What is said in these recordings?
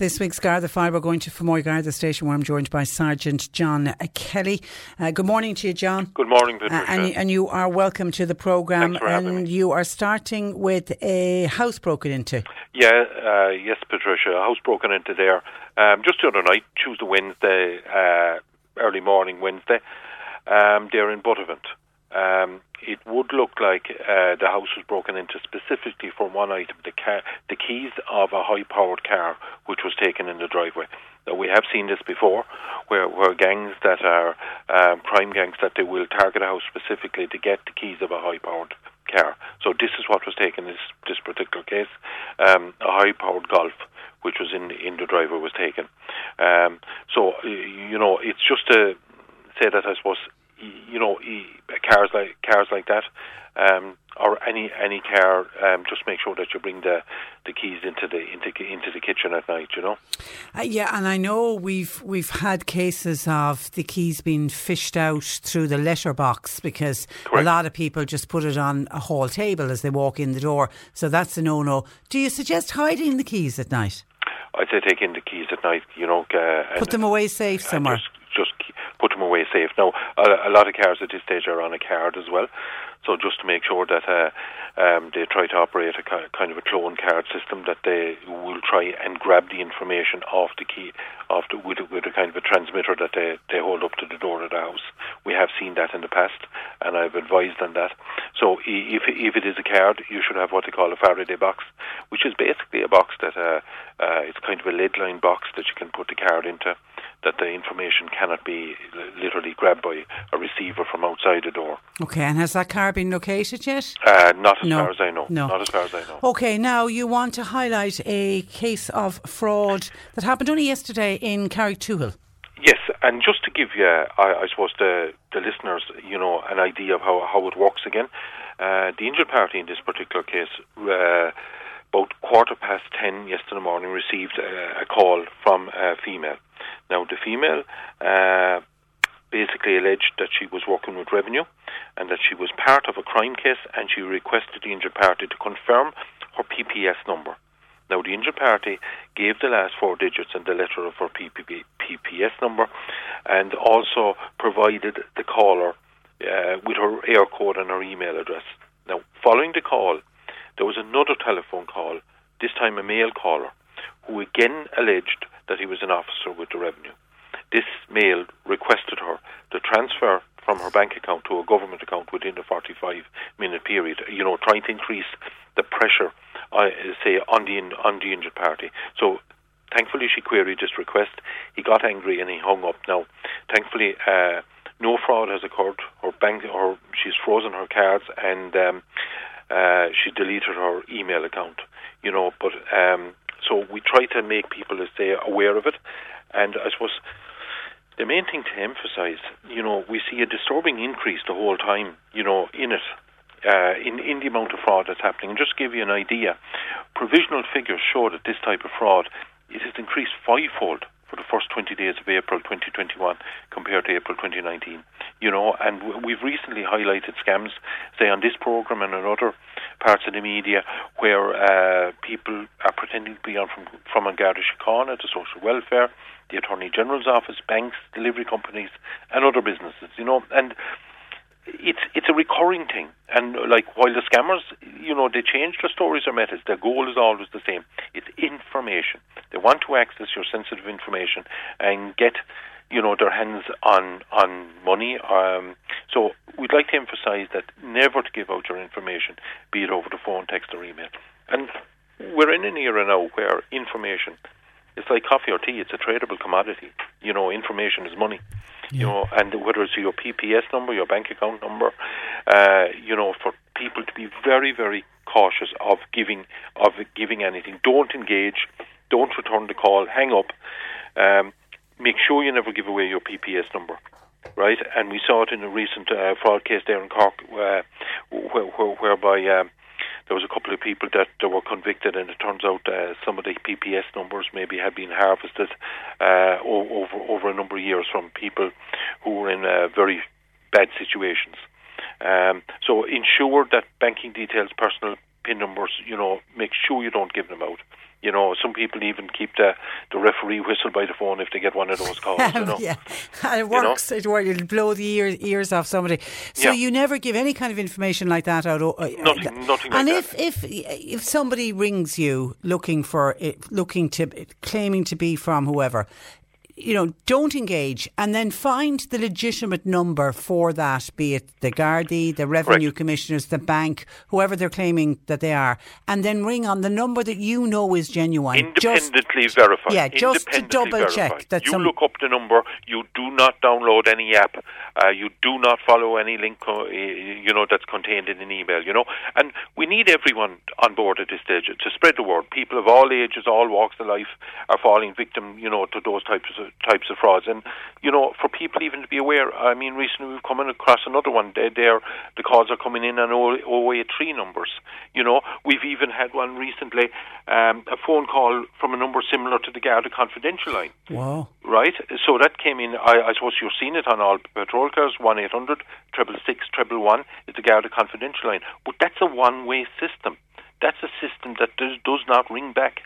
This week's Garda File, we're going to Fermoy Garda Station where I'm joined by Sergeant John Kelly. Uh, good morning to you, John. Good morning, Uh, and, and you are welcome to the programme. Thanks for having and you are starting with a house broken into. yeah, uh, yes, Patricia. A house broken into there um, just the other night, Tuesday, Wednesday, uh, early morning Wednesday. Um, they're in Buttevant. Um, it would look like uh, the house was broken into specifically for one item, the, car, the keys of a high-powered car, which was taken in the driveway. Now, we have seen this before, where, where gangs that are um, crime gangs that they will target a house specifically to get the keys of a high-powered car. So this is what was taken in this, this particular case. Um, a high-powered Golf, which was in in the driveway, was taken. Um, so you know, it's just to say that I suppose you know cars like cars like that. Um, or any any car, um, just make sure that you bring the, the keys into the into into the kitchen at night. You know. Uh, yeah, and I know we've we've had cases of the keys being fished out through the letterbox because a lot of people just put it on a hall table as they walk in the door. So that's a no-no. Do you suggest hiding the keys at night? I'd say take in the keys at night. You know, uh, Put them away safe somewhere. Just, just ke- put them away safe. Now, a, a lot of cars at this stage are on a card as well. So just to make sure that uh, um, they try to operate a kind of a clone card system, that they will try and grab the information off the key, off the, with, a, with a kind of a transmitter that they, they hold up to the door of the house. We have seen that in the past, and I've advised on that. So if if it is a card, you should have what they call a Faraday box, which is basically a box that uh, uh, it's kind of a lead line box that you can put the card into. That the information cannot be literally grabbed by a receiver from outside the door. Okay, and has that car been located yet? Uh, not as No. far as I know. No. Not as far as I know. Okay, now you want to highlight a case of fraud that happened only yesterday in Carrigtwohill. Yes, and just to give you, I, I suppose, the, the listeners, you know, an idea of how, how it works again, uh, the injured party in this particular case, uh, about quarter past ten yesterday morning, received a, a call from a female. Now, the female uh, basically alleged that she was working with revenue and that she was part of a crime case and she requested the injured party to confirm her PPS number. Now, the injured party gave the last four digits and the letter of her PPS number and also provided the caller uh, with her Eircode and her email address. Now, following the call, there was another telephone call, this time a male caller, who again alleged that he was an officer with the revenue. This male requested her to transfer from her bank account to a government account within a 45 minute period, you know, trying to increase the pressure, uh, say, on the, on the injured party. So thankfully she queried this request. He got angry and he hung up. Now, thankfully, uh, no fraud has occurred. Her bank, or she's frozen her cards, and um, uh, she deleted her email account. You know, but um, so we try to make people stay aware of it, and I suppose the main thing to emphasise, you know, we see a disturbing increase the whole time, you know, in it. Uh, in, in the amount of fraud that's happening. And just to give you an idea, provisional figures show that this type of fraud it has increased fivefold for the first 20 days of April 2021 compared to April 2019. You know, and we've recently highlighted scams, say on this program and in other parts of the media, where uh, people are pretending to be on from from an Garda Síochána to social welfare, the Attorney General's office, banks, delivery companies, and other businesses. You know, and it's it's a recurring thing, and like while the scammers, you know, they change their stories or methods, their goal is always the same. It's information. They want to access your sensitive information and get, you know, their hands on on money. Um, so we'd like to emphasise that never to give out your information, be it over the phone, text, or email. And we're in an era now where information it's like coffee or tea. It's a tradable commodity. You know, information is money. You know, and whether it's your PPS number, your bank account number, uh, you know, for people to be very, very cautious of giving of giving anything. Don't engage. Don't return the call. Hang up. Um, make sure you never give away your PPS number right? And we saw it in a recent uh, fraud case there in Cork, uh, where, where, whereby um, there was a couple of people that, were convicted, and it turns out uh, some of the PPS numbers maybe had been harvested uh, over over a number of years from people who were in uh, very bad situations. Um, so ensure that banking details, personal PIN numbers, you know, make sure you don't give them out. You know, some people even keep the, the referee whistle by the phone if they get one of those calls. you know? yeah, and it works. You know? It It'll blow the ears, ears off somebody. So yeah. you never give any kind of information like that out. Uh, nothing, nothing. And like if that. if if somebody rings you looking for looking to claiming to be from whoever, you know, don't engage and then find the legitimate number for that, be it the Gardaí, the Revenue Correct. Commissioners, the bank, whoever they're claiming that they are, and then ring on the number that you know is genuine. Independently just, verified. Yeah, just to double verified. check that you some... look up the number. You do not download any app. Uh, you do not follow any link, uh, you know, that's contained in an email. You know, and we need everyone on board at this stage to spread the word. People of all ages, all walks of life, are falling victim, you know, to those types of types of frauds. And you know, for people even to be aware, I mean, recently we've come across another one. There, there the calls are coming in on 083 numbers. You know, we've even had one recently, um, a phone call from a number similar to the Garda confidential line. Wow. Right. So that came in. I, I suppose you've seen it on all patrol cars. One eight hundred triple six triple one is the Garda confidential line, but that's a one way system. That's a system that does, does not ring back.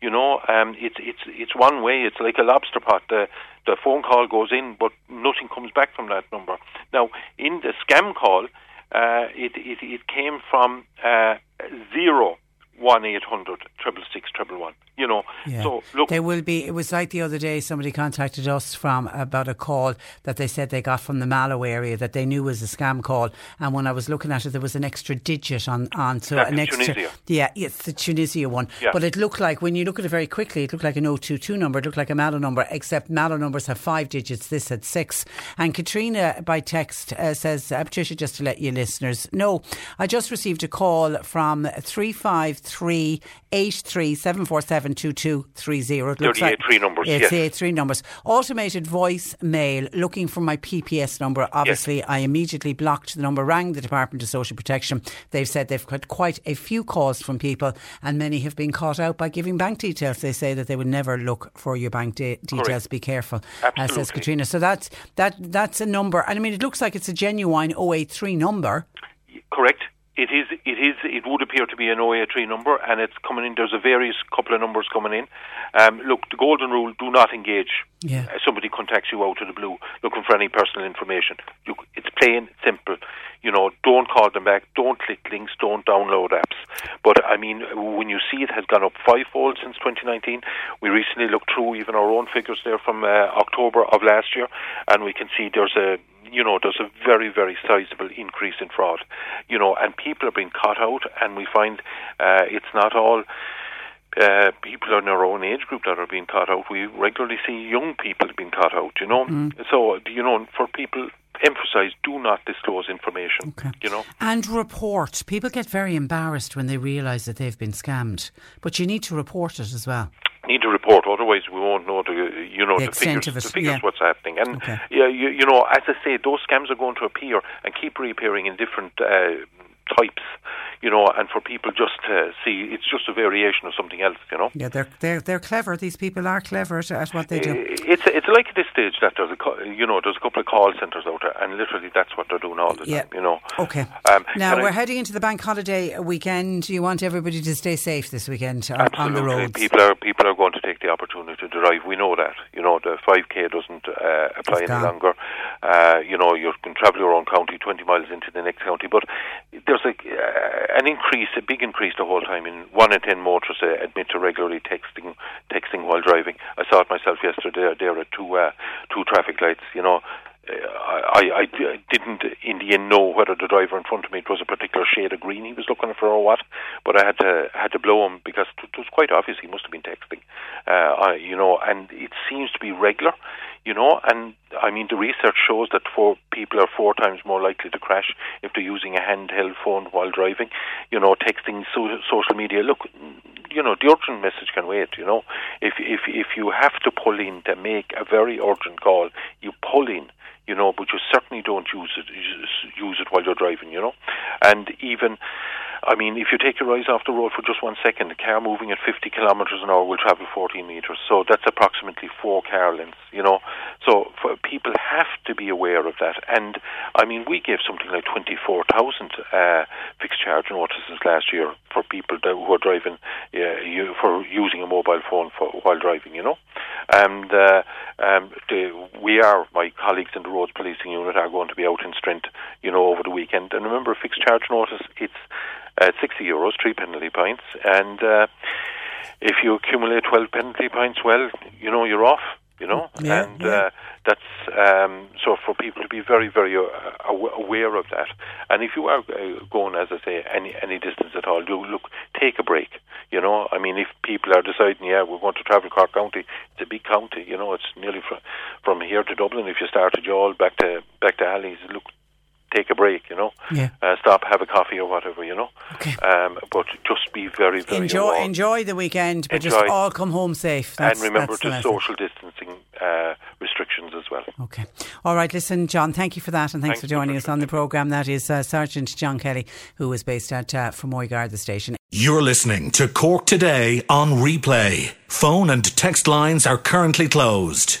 You know, um, it's it's it's one way. It's like a lobster pot. The the phone call goes in, but nothing comes back from that number. Now, in the scam call, uh, it, it it came from uh, zero one eight hundred triple six triple one. You know, yeah. so look, there will be. It was like the other day. Somebody contacted us from about a call that they said they got from the Mallow area that they knew was a scam call. And when I was looking at it, there was an extra digit on on so an extra. Tunisia. Yeah, it's the Tunisia one. Yeah. But it looked like when you look at it very quickly, it looked like an 022 number. It looked like a Mallow number, except Mallow numbers have five digits. This had six. And Katrina by text uh, says, uh, Patricia, just to let you listeners know, I just received a call from three five three eight three seven four seven two two three zero. It looks They're the like A3 numbers, It's yes. A3 numbers. Automated voice mail looking for my PPS number. Obviously, I immediately blocked the number, rang the Department of Social Protection. They've said they've got quite a few calls from people, and many have been caught out by giving bank details. They say that they would never look for your bank de- details. Correct. Be careful, uh, says Katrina. So that's that. That's a number, and I mean, it looks like it's a genuine 083 number. Correct. It is. It is. It would appear to be an OA3 number, and it's coming in. There's a various couple of numbers coming in. Um, look, the golden rule: do not engage. Yeah. Uh, somebody contacts you out of the blue looking for any personal information. You, it's plain simple. You know, don't call them back. Don't click links. Don't download apps. But I mean, when you see it has gone up fivefold since 2019, we recently looked through even our own figures there from uh, October of last year, and we can see there's a you know, there's a very, very sizable increase in fraud. You know, and people are being caught out, and we find uh, it's not all uh, people in our own age group that are being caught out. We regularly see young people being caught out. You know, so you know, for people. Emphasize: Do not disclose information. Okay. You know, And report. People get very embarrassed when they realise that they've been scammed, but you need to report it as well. need to report. Otherwise, we won't know the you know The the, figures, the figures yeah. what's happening. And Okay. yeah, you, you know, as I say, those scams are going to appear and keep reappearing in different uh, types. You know, and for people just to see, it's just a variation of something else. You know. Yeah, they're they're they're clever. These people are clever at, at what they do. It's it's like at this stage that there's a you know there's a couple of call centres out there, and literally that's what they're doing all the Yeah. time. You know. Okay. Um, now we're heading into the bank holiday weekend. You want everybody to stay safe this weekend on, on the roads. People are people are going to take the opportunity to drive. We know that. You know, the 5K doesn't uh, apply any longer. Uh, you know, you can travel your own county 20 miles into the next county. But there's a, uh, an increase, a big increase the whole time in 1 in 10 motorists uh, admit to regularly texting texting while driving. I saw it myself yesterday there at two, uh, two traffic lights, you know. Uh, I, I, I didn't in the end know whether the driver in front of me it was a particular shade of green he was looking for or what, but I had to had to blow him because it was quite obvious he must have been texting, uh, I, you know, and it seems to be regular, you know, and I mean the research shows that four people are four times more likely to crash if they're using a handheld phone while driving, you know, texting so, social media. Look, you know, the urgent message can wait. You know, if if if you have to pull in to make a very urgent call, you pull in you know, but you certainly don't use it use- use it while you're driving, you know. And even, I mean, if you take your eyes off the road for just one second, a car moving at 50 kilometres an hour will travel 14 metres, so that's approximately four car lengths, you know. So people have to be aware of that. And I mean, we gave something like 24,000 uh, fixed charge notices last year for people who are driving, uh, for using a mobile phone for, while driving, you know. And uh, um, the, we are, my colleagues in the roads policing unit are going to be out in strength, you know, over the weekend. And remember, fixed charge notice, it's uh, 60 euros, three penalty points. And uh, if you accumulate 12 penalty points, well, you know, you're off, you know. Yeah, and yeah. Uh, that's um, so for people to be very, very uh, aware of that. And if you are uh, going, as I say, any any distance at all, do look, take a break. You know, I mean, if people are deciding, yeah, we're going to travel Cork County, it's a big county. You know, it's nearly from from here to Dublin. If you start at Youghal back to back to Allihies, look, take a break. You know, Yeah. uh, stop, have a coffee or whatever. You know, Okay. um, but just be very, very Enjoy aware. enjoy the weekend, but just all come home safe. That's, and remember to social restrictions as well. Okay. All right. Listen, John, thank you for that and thanks Thanks, for joining us on the programme. That is uh, Sergeant John Kelly, who is based at uh, Fermoy Garda Station. You're listening to Cork Today on replay. Phone and text lines are currently closed.